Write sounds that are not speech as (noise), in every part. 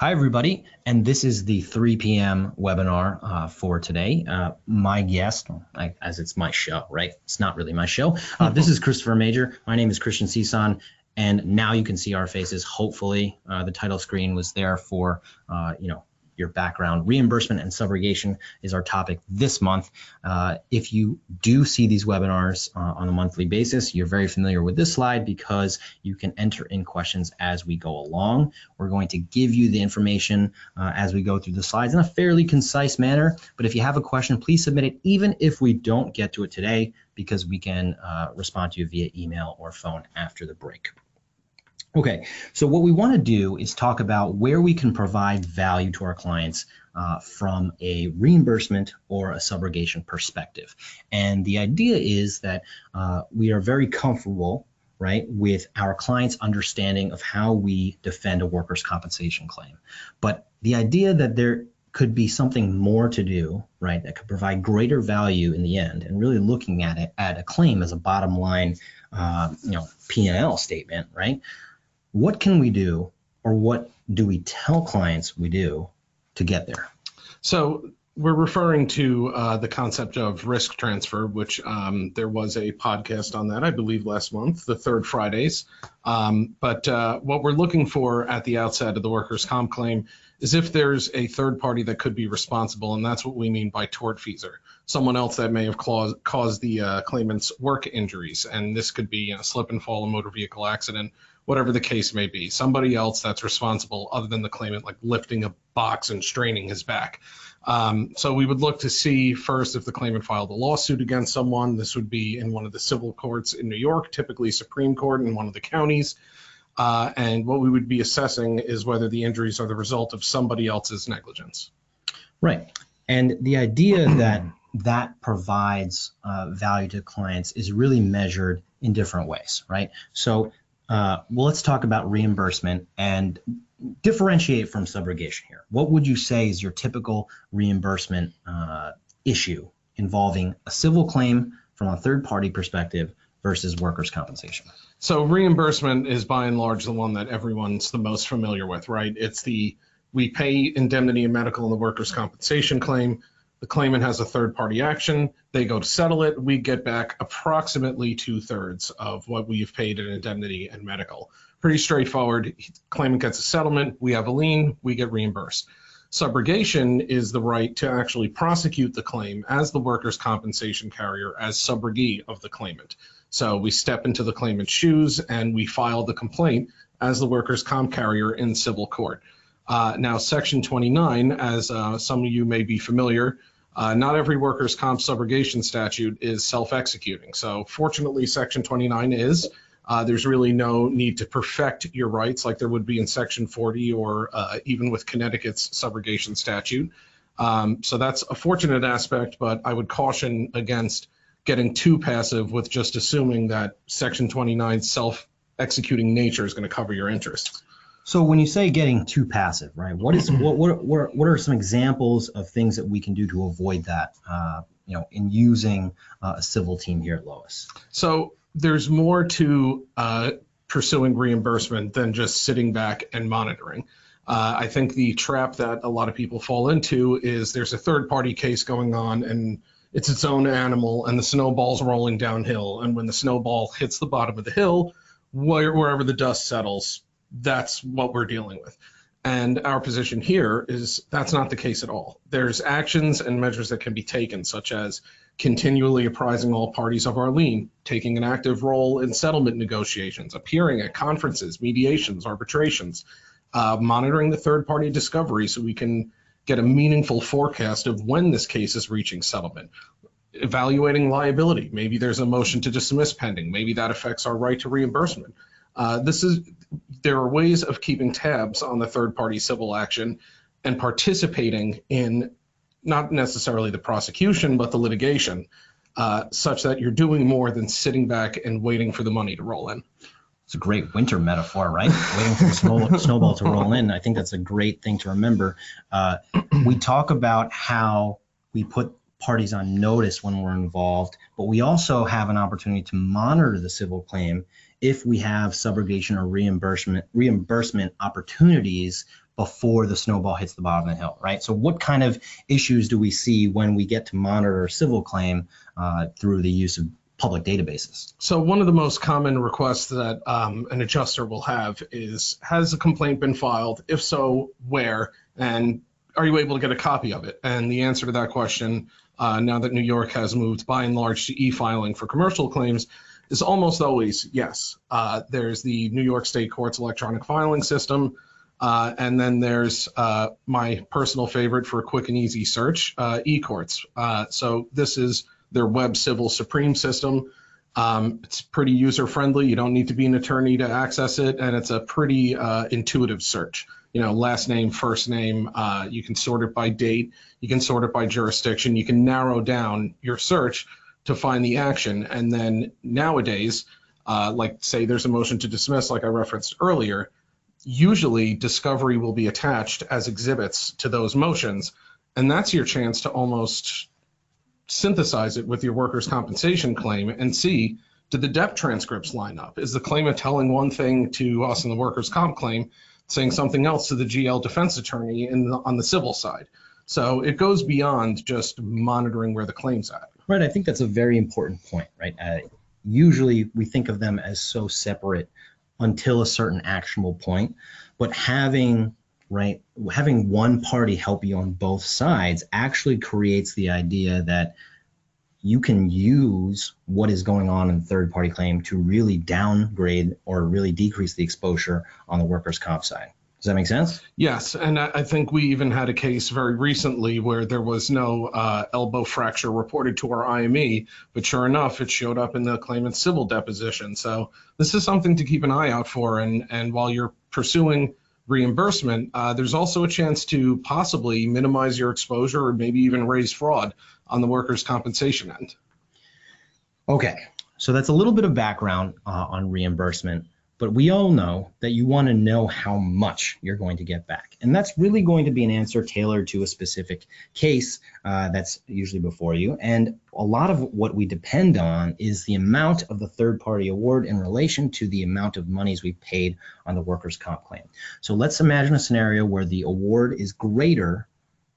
Hi, everybody, and this is the 3 p.m. webinar uh, for today. Uh, my guest, I, as it's my show, right? It's not really my show. Uh, this is (laughs) Christopher Major. My name is Christian Cison, and now you can see our faces. Hopefully, uh, the title screen was there for, uh, you know, your background. Reimbursement and subrogation is our topic this month. Uh, if you do see these webinars uh, on a monthly basis, you're very familiar with this slide because you can enter in questions as we go along. We're going to give you the information uh, as we go through the slides in a fairly concise manner. But if you have a question, please submit it even if we don't get to it today because we can uh, respond to you via email or phone after the break. Okay, so what we want to do is talk about where we can provide value to our clients uh, from a reimbursement or a subrogation perspective. And the idea is that uh, we are very comfortable, right, with our clients' understanding of how we defend a workers' compensation claim. But the idea that there could be something more to do, right, that could provide greater value in the end, and really looking at it at a claim as a bottom line, uh, you know, P&L statement, right? What can we do or what do we tell clients we do to get there? So we're referring to uh, the concept of risk transfer, which um, there was a podcast on that, I believe, last month, the third Fridays. Um, but uh, what we're looking for at the outset of the workers' comp claim is if there's a third party that could be responsible, and that's what we mean by tortfeasor, someone else that may have caused, caused the uh, claimant's work injuries. And this could be a slip and fall, a motor vehicle accident, whatever the case may be, somebody else that's responsible other than the claimant, like lifting a box and straining his back. Um, so we would look to see first if the claimant filed a lawsuit against someone. This would be in one of the civil courts in New York, typically Supreme Court in one of the counties. Uh, and what we would be assessing is whether the injuries are the result of somebody else's negligence. Right. And the idea that that provides uh, value to clients is really measured in different ways, right? So uh, well, let's talk about reimbursement and differentiate from subrogation here. What would you say is your typical reimbursement uh, issue involving a civil claim from a third party perspective versus workers' compensation? So reimbursement is by and large the one that everyone's the most familiar with, right? It's the we pay indemnity and medical in the workers' compensation claim. The claimant has a third party action. They go to settle it. We get back approximately two thirds of what we've paid in indemnity and medical. Pretty straightforward. Claimant gets a settlement. We have a lien. We get reimbursed. Subrogation is the right to actually prosecute the claim as the workers' compensation carrier as subrogee of the claimant. So we step into the claimant's shoes and we file the complaint as the workers' comp carrier in civil court. Uh, now, Section 29, as uh, some of you may be familiar, uh, not every workers' comp subrogation statute is self-executing. So fortunately, Section 29 is. Uh, there's really no need to perfect your rights like there would be in Section 40 or uh, even with Connecticut's subrogation statute. Um, so that's a fortunate aspect, but I would caution against getting too passive with just assuming that Section 29's self-executing nature is going to cover your interests. So when you say getting too passive, right? What is what what what, are some examples of things that we can do to avoid that? Uh, you know, in using uh, a civil team here at Lois. So there's more to uh, pursuing reimbursement than just sitting back and monitoring. Uh, I think the trap that a lot of people fall into is there's a third party case going on and it's its own animal and the snowball's rolling downhill. And when the snowball hits the bottom of the hill, where, wherever the dust settles, that's what we're dealing with. And our position here is that's not the case at all. There's actions and measures that can be taken, such as continually apprising all parties of our lien, taking an active role in settlement negotiations, appearing at conferences, mediations, arbitrations, uh, monitoring the third party discovery so we can get a meaningful forecast of when this case is reaching settlement. Evaluating liability. Maybe there's a motion to dismiss pending. Maybe that affects our right to reimbursement. Uh, this is there are ways of keeping tabs on the third party civil action and participating in not necessarily the prosecution but the litigation uh, such that you're doing more than sitting back and waiting for the money to roll in it's a great winter metaphor, right? Waiting for the snow, (laughs) snowball to roll in. I think that's a great thing to remember. Uh, we talk about how we put parties on notice when we're involved, but we also have an opportunity to monitor the civil claim if we have subrogation or reimbursement reimbursement opportunities before the snowball hits the bottom of the hill, right? So, what kind of issues do we see when we get to monitor civil claim uh, through the use of public databases? So one of the most common requests that um, an adjuster will have is, has a complaint been filed? If so, where? And are you able to get a copy of it? And the answer to that question, uh, now that New York has moved by and large to e-filing for commercial claims, is almost always yes. Uh, there's the New York State Courts electronic filing system. Uh, and then there's uh, my personal favorite for a quick and easy search, uh, eCourts. Uh, so this is their web civil supreme system. Um, it's pretty user friendly. You don't need to be an attorney to access it, and it's a pretty uh, intuitive search. You know, last name, first name. You can sort it by date. You can sort it by jurisdiction. You can narrow down your search to find the action. And then nowadays, uh, like say there's a motion to dismiss, like I referenced earlier, usually discovery will be attached as exhibits to those motions, and that's your chance to almost synthesize it with your workers' compensation claim and see did the DEP transcripts line up? Is the claimant telling one thing to us in the workers' comp claim, saying something else to the GL defense attorney in the, on the civil side? So it goes beyond just monitoring where the claim's at. Right. I think that's a very important point, right? Uh, usually we think of them as so separate until a certain actionable point, but having right? Having one party help you on both sides actually creates the idea that you can use what is going on in third party claim to really downgrade or really decrease the exposure on the workers' comp side. Does that make sense? Yes, and I think we even had a case very recently where there was no uh, elbow fracture reported to our IME, but sure enough, it showed up in the claimant's civil deposition. So this is something to keep an eye out for. And and while you're pursuing reimbursement, uh, there's also a chance to possibly minimize your exposure or maybe even raise fraud on the workers' compensation end. Okay, so that's a little bit of background uh, on reimbursement but we all know that you want to know how much you're going to get back. And that's really going to be an answer tailored to a specific case uh, that's usually before you. And a lot of what we depend on is the amount of the third party award in relation to the amount of monies we paid on the workers' comp claim. So let's imagine a scenario where the award is greater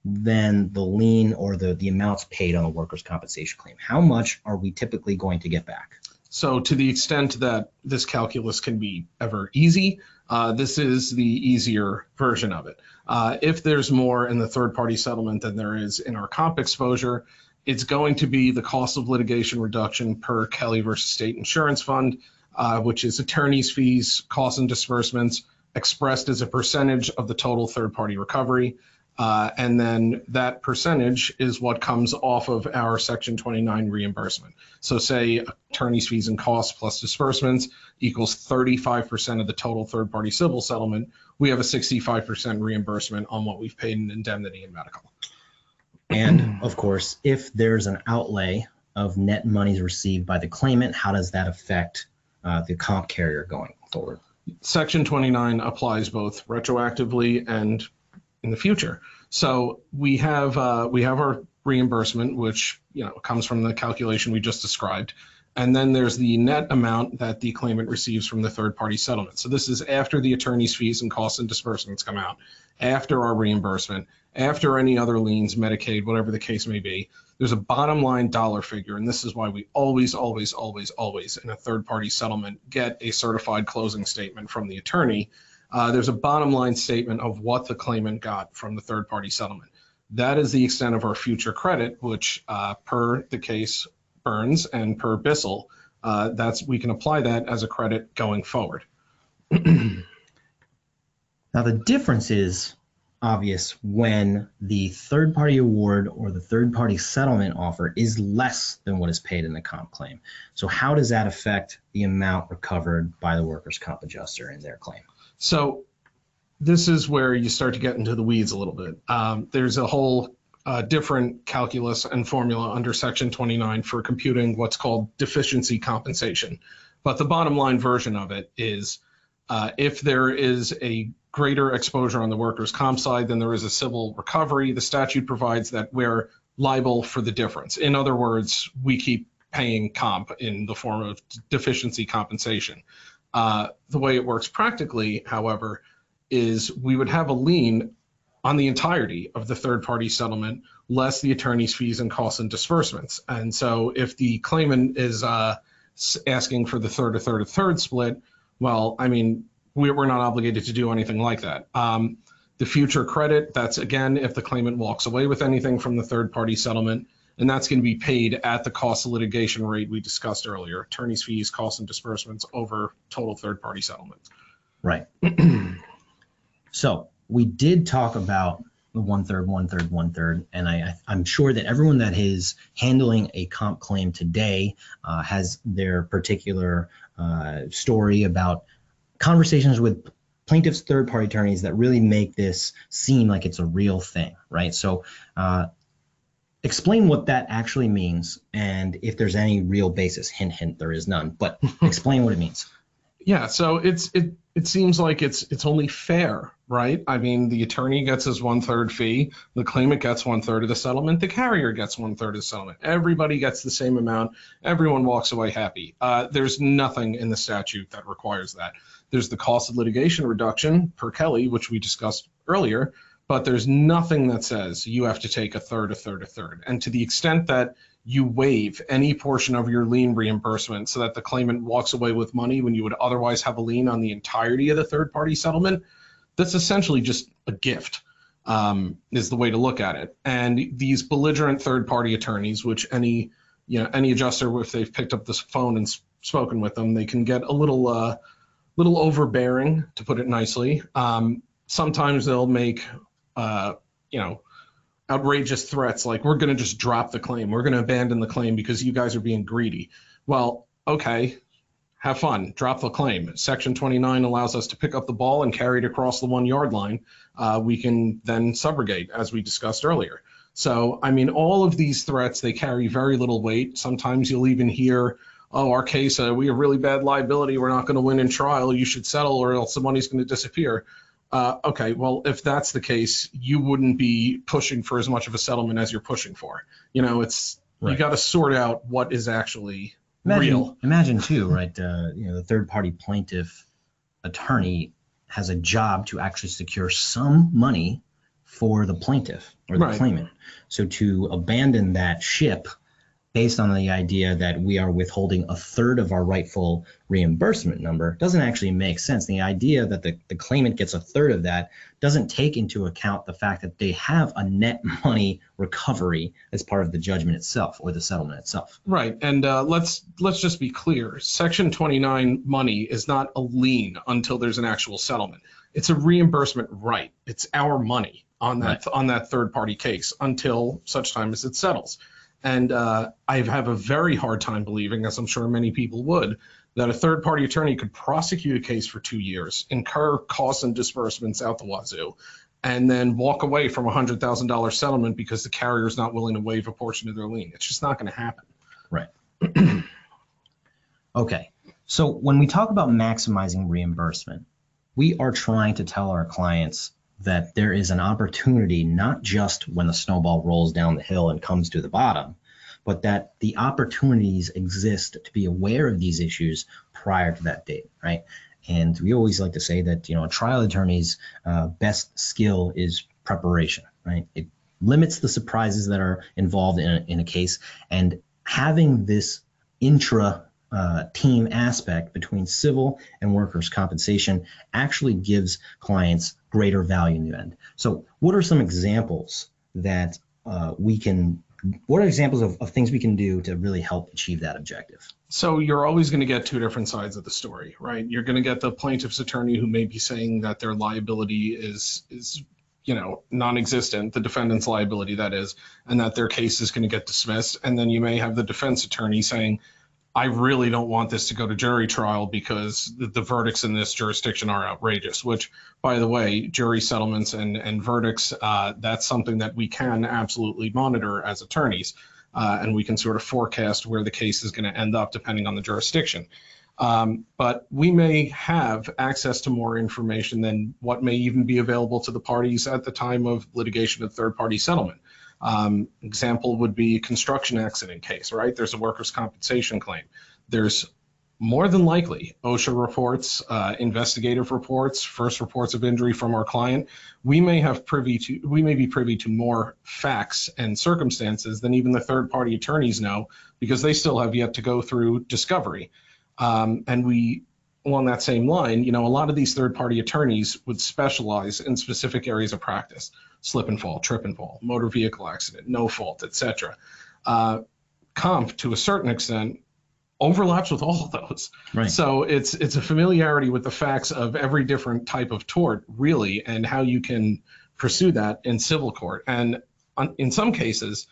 than the lien or the, the amounts paid on the workers' compensation claim. How much are we typically going to get back? So to the extent that this calculus can be ever easy, uh, this is the easier version of it. Uh, if there's more in the third party settlement than there is in our comp exposure, it's going to be the cost of litigation reduction per Kelly versus State Insurance Fund, uh, which is attorney's fees, costs and disbursements expressed as a percentage of the total third party recovery. Uh, and then that percentage is what comes off of our Section 29 reimbursement. So, say attorney's fees and costs plus disbursements equals 35% of the total third party civil settlement. We have a 65% reimbursement on what we've paid in indemnity and medical. And of course, if there's an outlay of net monies received by the claimant, how does that affect uh, the comp carrier going forward? Section 29 applies both retroactively and in the future. So we have uh, we have our reimbursement, which you know comes from the calculation we just described, and then there's the net amount that the claimant receives from the third party settlement. So this is after the attorney's fees and costs and disbursements come out, after our reimbursement, after any other liens, Medicaid, whatever the case may be. There's a bottom line dollar figure, and this is why we always, always, always, always in a third party settlement get a certified closing statement from the attorney uh, there's a bottom line statement of what the claimant got from the third party settlement. That is the extent of our future credit, which uh, per the case Burns and per Bissell, uh, that's we can apply that as a credit going forward. (clears throat) now the difference is obvious when the third party award or the third party settlement offer is less than what is paid in the comp claim. So how does that affect the amount recovered by the workers' comp adjuster in their claim? So this is where you start to get into the weeds a little bit. Um, there's a whole uh, different calculus and formula under Section 29 for computing what's called deficiency compensation. But the bottom line version of it is uh, if there is a greater exposure on the workers' comp side than there is a civil recovery, the statute provides that we're liable for the difference. In other words, we keep paying comp in the form of deficiency compensation. Uh, the way it works practically, however, is we would have a lien on the entirety of the third party settlement, less the attorney's fees and costs and disbursements. And so if the claimant is uh, asking for the third, a third, a third split, well, I mean, we- we're not obligated to do anything like that. Um, the future credit, that's again, if the claimant walks away with anything from the third party settlement, and that's going to be paid at the cost of litigation rate we discussed earlier, attorney's fees, costs and disbursements over total third party settlement. Right. (clears throat) so we did talk about the one third, one third, one third, and I- I'm sure that everyone that is handling a comp claim today uh, has their particular uh, story about conversations with plaintiffs' third party attorneys that really make this seem like it's a real thing, right? So. Uh, Explain what that actually means and if there's any real basis. Hint, hint, there is none, but (laughs) explain what it means. Yeah, so it's it it seems like it's it's only fair, right? I mean, the attorney gets his one third fee, the claimant gets one third of the settlement, the carrier gets one third of the settlement. Everybody gets the same amount. Everyone walks away happy. Uh, there's nothing in the statute that requires that. There's the cost of litigation reduction per Kelly, which we discussed earlier, but there's nothing that says you have to take a third, a third, a third. And to the extent that you waive any portion of your lien reimbursement so that the claimant walks away with money when you would otherwise have a lien on the entirety of the third party settlement, that's essentially just a gift, um, is the way to look at it. And these belligerent third party attorneys, which any you know any adjuster, if they've picked up this phone and spoken with them, they can get a little uh, little overbearing, to put it nicely. Um, sometimes they'll make uh, you know outrageous threats like we're going to just drop the claim. We're going to abandon the claim because you guys are being greedy. Well okay have fun. Drop the claim. Section 29 allows us to pick up the ball and carry it across the one yard line. Uh, we can then subrogate as we discussed earlier. So i mean all of these threats they carry very little weight. Sometimes you'll even hear oh our case uh, we have really bad liability. We're not going to win in trial. You should settle or else the money's going to disappear uh, okay, well, if that's the case, you wouldn't be pushing for as much of a settlement as you're pushing for. You know, it's you got to sort out what is actually Imagine, real. imagine too, right? Uh, you know, the third party plaintiff attorney has a job to actually secure some money for the plaintiff or the Right. claimant. So to abandon that ship based on the idea that we are withholding a third of our rightful reimbursement number doesn't actually make sense. The idea that the, the claimant gets a third of that doesn't take into account the fact that they have a net money recovery as part of the judgment itself or the settlement itself. Right, and uh, let's let's just be clear. Section 29 money is not a lien until there's an actual settlement. It's a reimbursement right. It's our money on that on that third party case until such time as it settles. And uh, I have a very hard time believing, as I'm sure many people would, that a third party attorney could prosecute a case for two years, incur costs and disbursements out the wazoo, and then walk away from a hundred thousand dollar settlement because the carrier is not willing to waive a portion of their lien. It's just not going to happen. Right. (clears throat) okay, so when we talk about maximizing reimbursement, we are trying to tell our clients that there is an opportunity not just when the snowball rolls down the hill and comes to the bottom, but that the opportunities exist to be aware of these issues prior to that date, right? And we always like to say that you know a trial attorney's uh, best skill is preparation, right? It limits the surprises that are involved in a, in a case, and having this intra uh, team aspect between civil and workers' compensation actually gives clients greater value in the end. So, what are some examples that uh, we can? What are examples of, of things we can do to really help achieve that objective? So you're always going to get two different sides of the story, right? You're going to get the plaintiff's attorney who may be saying that their liability is is you know non-existent, the defendant's liability that is, and that their case is going to get dismissed. And then you may have the defense attorney saying, I really don't want this to go to jury trial because the, the verdicts in this jurisdiction are outrageous. Which, by the way, jury settlements and and verdicts, uh, that's something that we can absolutely monitor as attorneys uh, and we can sort of forecast where the case is going to end up depending on the jurisdiction. Um, but we may have access to more information than what may even be available to the parties at the time of litigation of third party settlement. Um, example would be a construction accident case, right? There's a workers' compensation claim. There's more than likely, OSHA reports, uh, investigative reports, first reports of injury from our client, we may have privy to, we may be privy to more facts and circumstances than even the third party attorneys know because they still have yet to go through discovery. Um, and we, along that same line, you know, a lot of these third party attorneys would specialize in specific areas of practice, slip and fall, trip and fall, motor vehicle accident, no fault, etc. Uh, comp to a certain extent overlaps with all of those. Right. So it's it's a familiarity with the facts of every different type of tort, really, and how you can pursue that in civil court. And on, in some cases,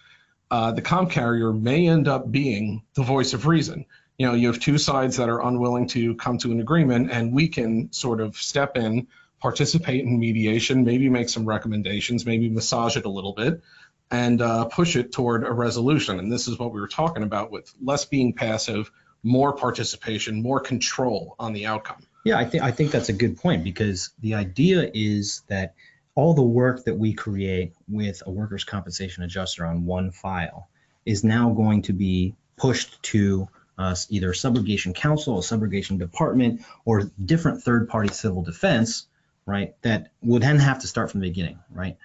uh, the comp carrier may end up being the voice of reason. You know, you have two sides that are unwilling to come to an agreement, and we can sort of step in, participate in mediation, maybe make some recommendations, maybe massage it a little bit, and uh, push it toward a resolution. And this is what we were talking about with less being passive, more participation, more control on the outcome. Yeah, I think I think that's a good point because the idea is that all the work that we create with a workers' compensation adjuster on one file is now going to be pushed to uh, either subrogation counsel, a subrogation department, or different third-party civil defense, right? That would then have to start from the beginning, right?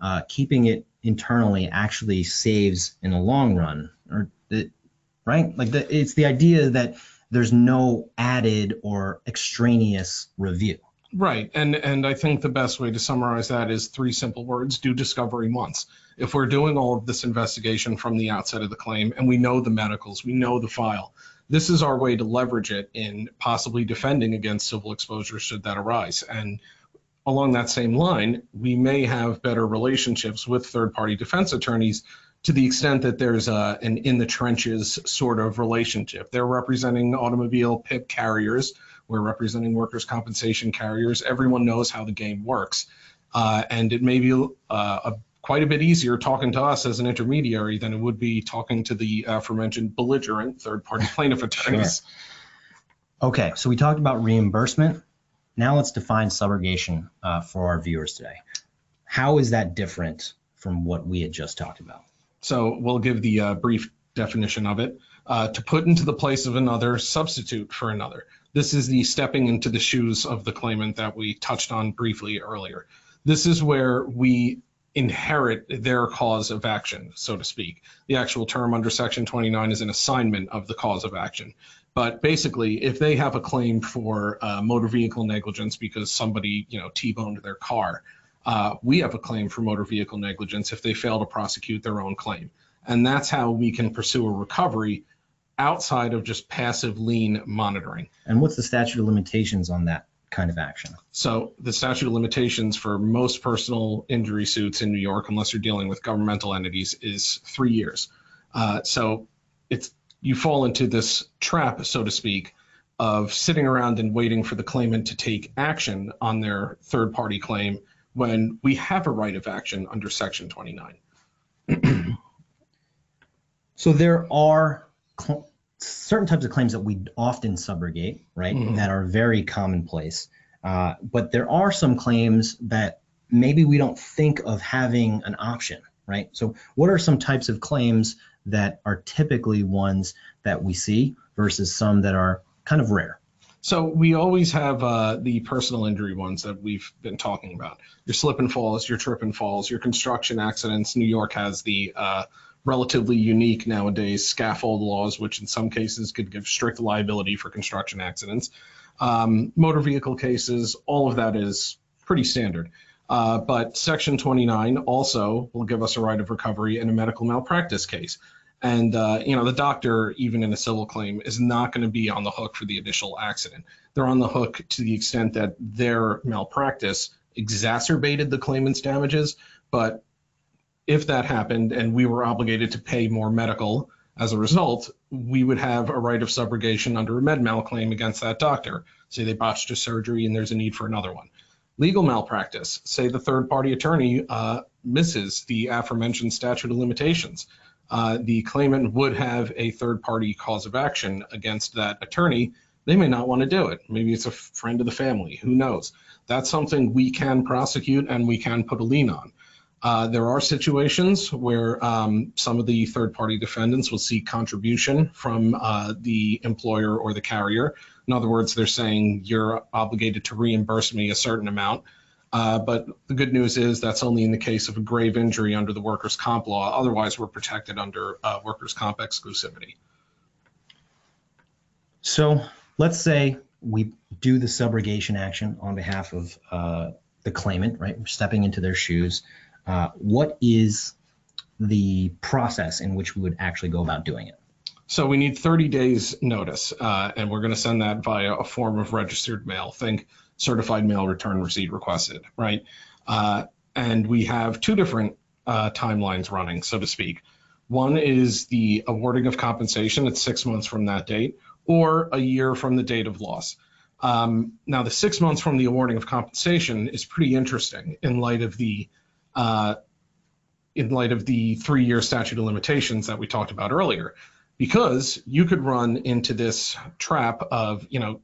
Uh, keeping it internally actually saves in the long run, or right? Like the, it's the idea that there's no added or extraneous review. Right. And and I think the best way to summarize that is three simple words, do discovery once. If we're doing all of this investigation from the outset of the claim and we know the medicals, we know the file, this is our way to leverage it in possibly defending against civil exposure should that arise. And along that same line, we may have better relationships with third party defense attorneys to the extent that there's a, an in the trenches sort of relationship. They're representing automobile PIP carriers, we're representing workers' compensation carriers. Everyone knows how the game works. Uh, and it may be uh, a, quite a bit easier talking to us as an intermediary than it would be talking to the aforementioned belligerent third party (laughs) plaintiff attorneys. Sure. Okay, so we talked about reimbursement. Now let's define subrogation uh, for our viewers today. How is that different from what we had just talked about? So we'll give the uh, brief definition of it. Uh, to put into the place of another, substitute for another. This is the stepping into the shoes of the claimant that we touched on briefly earlier. This is where we inherit their cause of action, so to speak. The actual term under Section 29 is an assignment of the cause of action. But basically, if they have a claim for uh, motor vehicle negligence because somebody, you know, T-boned their car, uh, we have a claim for motor vehicle negligence if they fail to prosecute their own claim. And that's how we can pursue a recovery outside of just passive lien monitoring. And what's the statute of limitations on that kind of action? So the statute of limitations for most personal injury suits in New York, unless you're dealing with governmental entities, is three years. Uh, so it's you fall into this trap, so to speak, of sitting around and waiting for the claimant to take action on their third party claim when we have a right of action under Section 29. (clears throat) so there are cl- certain types of claims that we often subrogate, right, mm-hmm. that are very commonplace. Uh, but there are some claims that maybe we don't think of having an option, right? So, what are some types of claims that are typically ones that we see versus some that are kind of rare? So we always have uh, the personal injury ones that we've been talking about. Your slip and falls, your trip and falls, your construction accidents. New York has the uh, relatively unique nowadays scaffold laws, which in some cases could give strict liability for construction accidents. Um, motor vehicle cases, all of that is pretty standard. Uh, but Section 29 also will give us a right of recovery in a medical malpractice case. And uh, you know, the doctor, even in a civil claim, is not going to be on the hook for the initial accident. They're on the hook to the extent that their malpractice exacerbated the claimant's damages. But if that happened and we were obligated to pay more medical as a result, we would have a right of subrogation under a med mal claim against that doctor. Say they botched a surgery and there's a need for another one. Legal malpractice, say the third party attorney uh, misses the aforementioned statute of limitations uh, the claimant would have a third party cause of action against that attorney, they may not want to do it. Maybe it's a friend of the family, who knows? That's something we can prosecute and we can put a lien on. Uh, there are situations where um, some of the third party defendants will seek contribution from uh, the employer or the carrier. In other words, they're saying you're obligated to reimburse me a certain amount. Uh, but the good news is that's only in the case of a grave injury under the workers' comp law. Otherwise, we're protected under uh, workers' comp exclusivity. So let's say we do the subrogation action on behalf of uh, the claimant, right? We're stepping into their shoes. Uh, what is the process in which we would actually go about doing it? So we need 30 days notice, uh, and we're going to send that via a form of registered mail. Think certified mail return receipt requested, right? Uh, and we have two different uh, timelines running, so to speak. One is the awarding of compensation at six months from that date, or a year from the date of loss. Um, now, the six months from the awarding of compensation is pretty interesting in light of the uh, in light of the three-year statute of limitations that we talked about earlier, because you could run into this trap of you know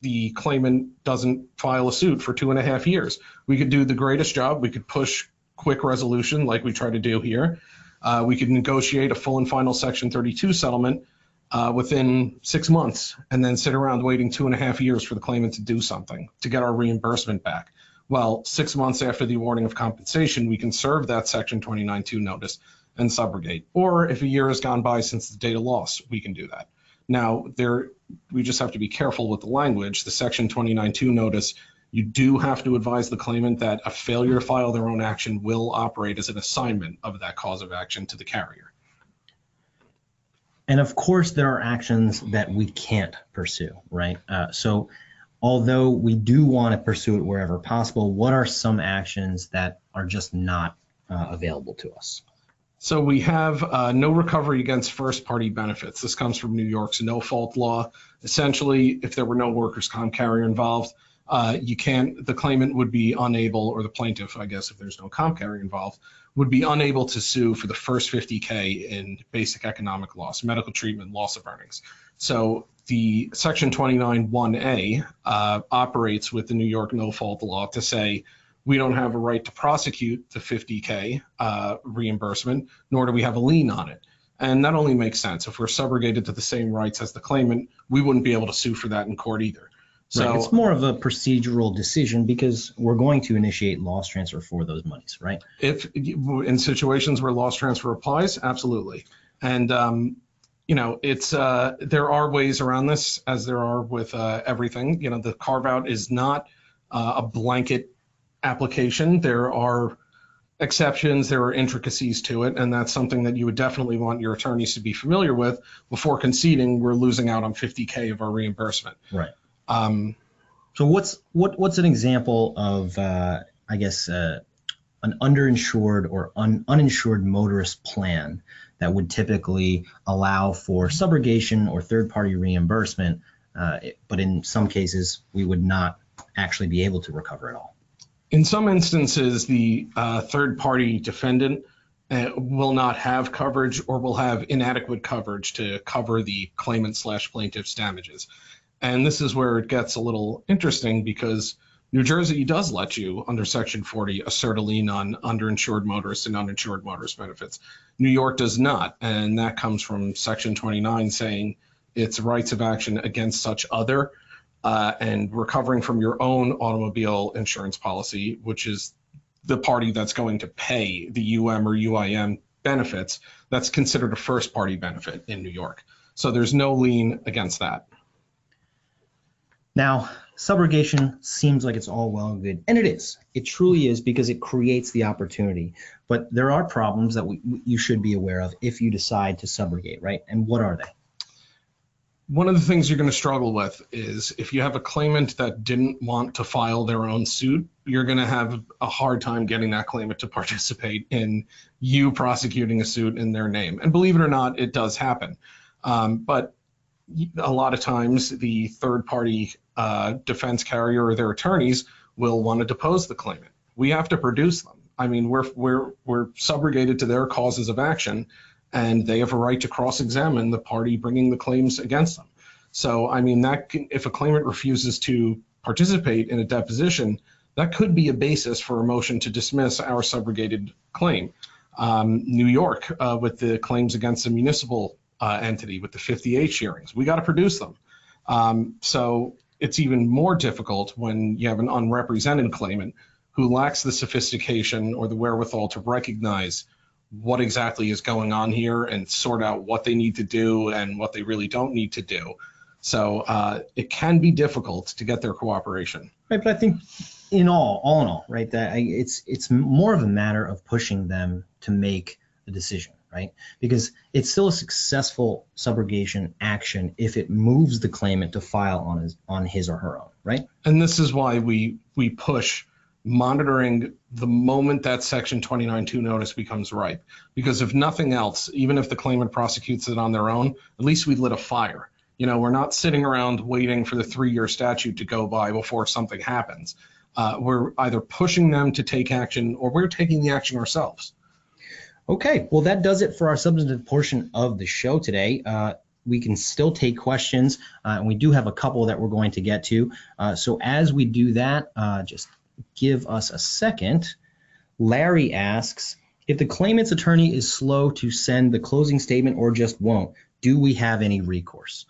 the claimant doesn't file a suit for two and a half years. We could do the greatest job. We could push quick resolution like we try to do here. Uh, we could negotiate a full and final Section 32 settlement uh, within six months and then sit around waiting two and a half years for the claimant to do something to get our reimbursement back. Well, six months after the awarding of compensation, we can serve that Section 29.2 notice and subrogate. Or if a year has gone by since the date of loss, we can do that. Now, there we just have to be careful with the language. The Section 29.2 notice, you do have to advise the claimant that a failure to file their own action will operate as an assignment of that cause of action to the carrier. And of course, there are actions that we can't pursue, right? Uh, so, although we do want to pursue it wherever possible, what are some actions that are just not uh, available to us? So we have uh, no recovery against first party benefits. This comes from New York's no fault law. Essentially, if there were no workers' comp carrier involved, uh, you can't, the claimant would be unable, or the plaintiff, I guess, if there's no comp carrier involved, would be unable to sue for the first 50K in basic economic loss, medical treatment, loss of earnings. So the Section 29.1A uh, operates with the New York no fault law to say we don't have a right to prosecute the 50K uh, reimbursement, nor do we have a lien on it. And that only makes sense. If we're subrogated to the same rights as the claimant, we wouldn't be able to sue for that in court either. So right. it's more of a procedural decision because we're going to initiate loss transfer for those monies, right? If in situations where loss transfer applies, absolutely. And um, you know, it's uh, there are ways around this, as there are with uh, everything. You know, the carve out is not uh, a blanket application. There are exceptions, there are intricacies to it, and that's something that you would definitely want your attorneys to be familiar with before conceding we're losing out on 50k of our reimbursement. Right. Um, so what's what what's an example of uh, I guess uh, an underinsured or un, uninsured motorist plan that would typically allow for subrogation or third party reimbursement, uh, but in some cases we would not actually be able to recover at all. In some instances, the uh, third party defendant uh, will not have coverage or will have inadequate coverage to cover the claimant slash plaintiff's damages. And this is where it gets a little interesting because New Jersey does let you, under Section 40, assert a lien on underinsured motorists and uninsured motorist benefits. New York does not. And that comes from Section 29 saying it's rights of action against such other uh, and recovering from your own automobile insurance policy, which is the party that's going to pay the UM or UIM benefits. That's considered a first party benefit in New York. So there's no lien against that. Now, subrogation seems like it's all well and good, and it is. It truly is because it creates the opportunity. But there are problems that we, you should be aware of if you decide to subrogate, right? And what are they? One of the things you're going to struggle with is if you have a claimant that didn't want to file their own suit, you're going to have a hard time getting that claimant to participate in you prosecuting a suit in their name. And believe it or not, it does happen. Um, but a lot of times the third party uh, defense carrier or their attorneys will want to depose the claimant. We have to produce them. I mean, we're we're we're subrogated to their causes of action, and they have a right to cross-examine the party bringing the claims against them. So, I mean, that can, if a claimant refuses to participate in a deposition, that could be a basis for a motion to dismiss our subrogated claim. Um, New York, uh, with the claims against the municipal uh, entity with the 50-h hearings, we got to produce them. Um, so it's even more difficult when you have an unrepresented claimant who lacks the sophistication or the wherewithal to recognize what exactly is going on here and sort out what they need to do and what they really don't need to do. So uh, it can be difficult to get their cooperation. Right, but I think in all, all in all, right, that I, it's it's more of a matter of pushing them to make a decision, right? Because it's still a successful subrogation action if it moves the claimant to file on his on his or her own, right? And this is why we we push monitoring the moment that section 29.2 notice becomes ripe because if nothing else even if the claimant prosecutes it on their own at least we lit a fire you know we're not sitting around waiting for the three-year statute to go by before something happens uh, we're either pushing them to take action or we're taking the action ourselves okay well that does it for our substantive portion of the show today uh, we can still take questions, uh, and we do have a couple that we're going to get to. Uh, so as we do that, uh, just give us a second. Larry asks, if the claimant's attorney is slow to send the closing statement or just won't, do we have any recourse?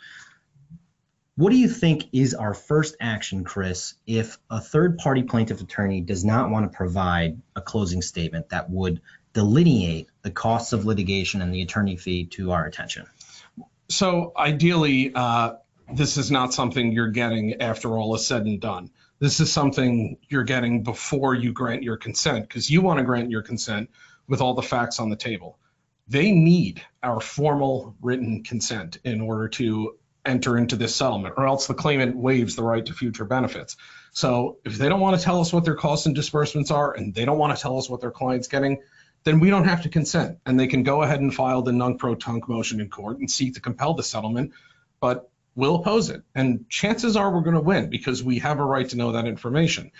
What do you think is our first action, Chris, if a third party plaintiff attorney does not want to provide a closing statement that would delineate the costs of litigation and the attorney fee to our attention? So, ideally, uh, this is not something you're getting after all is said and done this is something you're getting before you grant your consent because you want to grant your consent with all the facts on the table. They need our formal written consent in order to enter into this settlement, or else the claimant waives the right to future benefits. So if they don't want to tell us what their costs and disbursements are, and they don't want to tell us what their client's getting, then we don't have to consent, and they can go ahead and file the nunc pro tunc motion in court and seek to compel the settlement. But we'll oppose it. And chances are we're going to win because we have a right to know that information.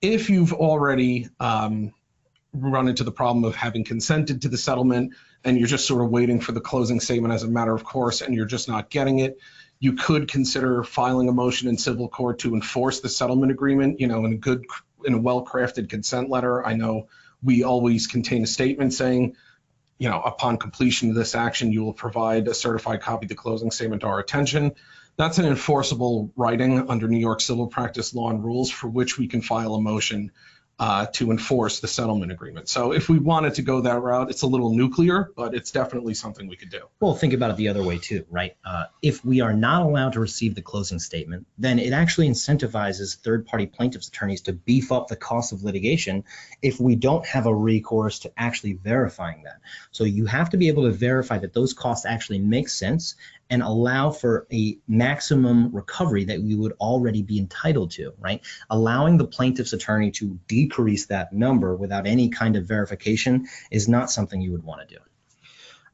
If you've already um, run into the problem of having consented to the settlement and you're just sort of waiting for the closing statement as a matter of course and you're just not getting it, you could consider filing a motion in civil court to enforce the settlement agreement, you know, in a good, in a well-crafted consent letter. I know we always contain a statement saying, you know, upon completion of this action, you will provide a certified copy of the closing statement to our attention. That's an enforceable writing under New York civil practice law and rules for which we can file a motion uh, to enforce the settlement agreement. So if we wanted to go that route, it's a little nuclear, but it's definitely something we could do. Well, think about it the other way too, right? Uh, if we are not allowed to receive the closing statement, then it actually incentivizes third-party plaintiffs' attorneys to beef up the cost of litigation if we don't have a recourse to actually verifying that. So you have to be able to verify that those costs actually make sense and allow for a maximum recovery that we would already be entitled to, right? Allowing the plaintiff's attorney to decrease that number without any kind of verification is not something you would want to do.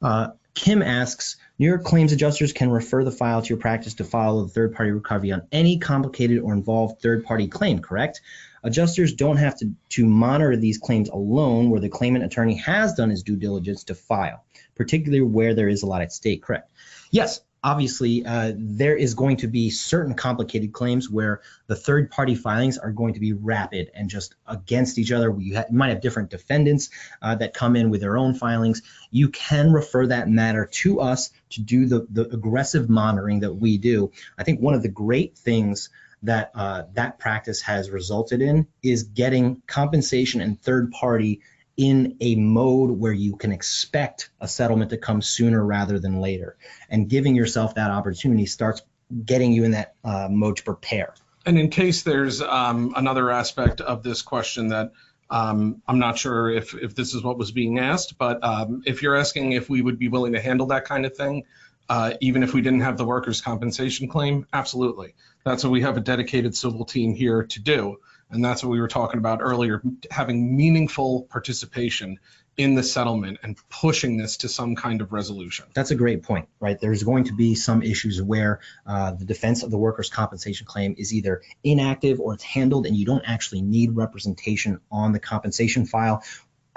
Uh, Kim asks, New York claims adjusters can refer the file to your practice to file a third party recovery on any complicated or involved third party claim, correct? Adjusters don't have to, to monitor these claims alone where the claimant attorney has done his due diligence to file, particularly where there is a lot at stake, correct? Yes, obviously uh, there is going to be certain complicated claims where the third party filings are going to be rapid and just against each other. You, ha- might have different defendants uh, that come in with their own filings. You can refer that matter to us to do the, the aggressive monitoring that we do. I think one of the great things that uh, that practice has resulted in is getting compensation and third party in a mode where you can expect a settlement to come sooner rather than later. And giving yourself that opportunity starts getting you in that uh, mode to prepare. And in case there's um, another aspect of this question that um, I'm not sure if, if this is what was being asked, but um, if you're asking if we would be willing to handle that kind of thing, uh, even if we didn't have the workers' compensation claim, absolutely. That's what we have a dedicated civil team here to do. And that's what we were talking about earlier, having meaningful participation in the settlement and pushing this to some kind of resolution. That's a great point, right? There's going to be some issues where uh, the defense of the workers' compensation claim is either inactive or it's handled and you don't actually need representation on the compensation file.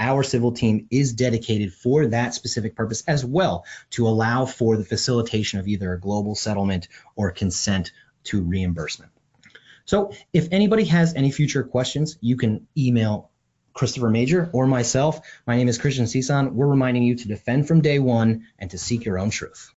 Our civil team is dedicated for that specific purpose as well to allow for the facilitation of either a global settlement or consent to reimbursement. So if anybody has any future questions, you can email Christopher Major or myself. My name is Christian Cison. We're reminding you to defend from day one and to seek your own truth.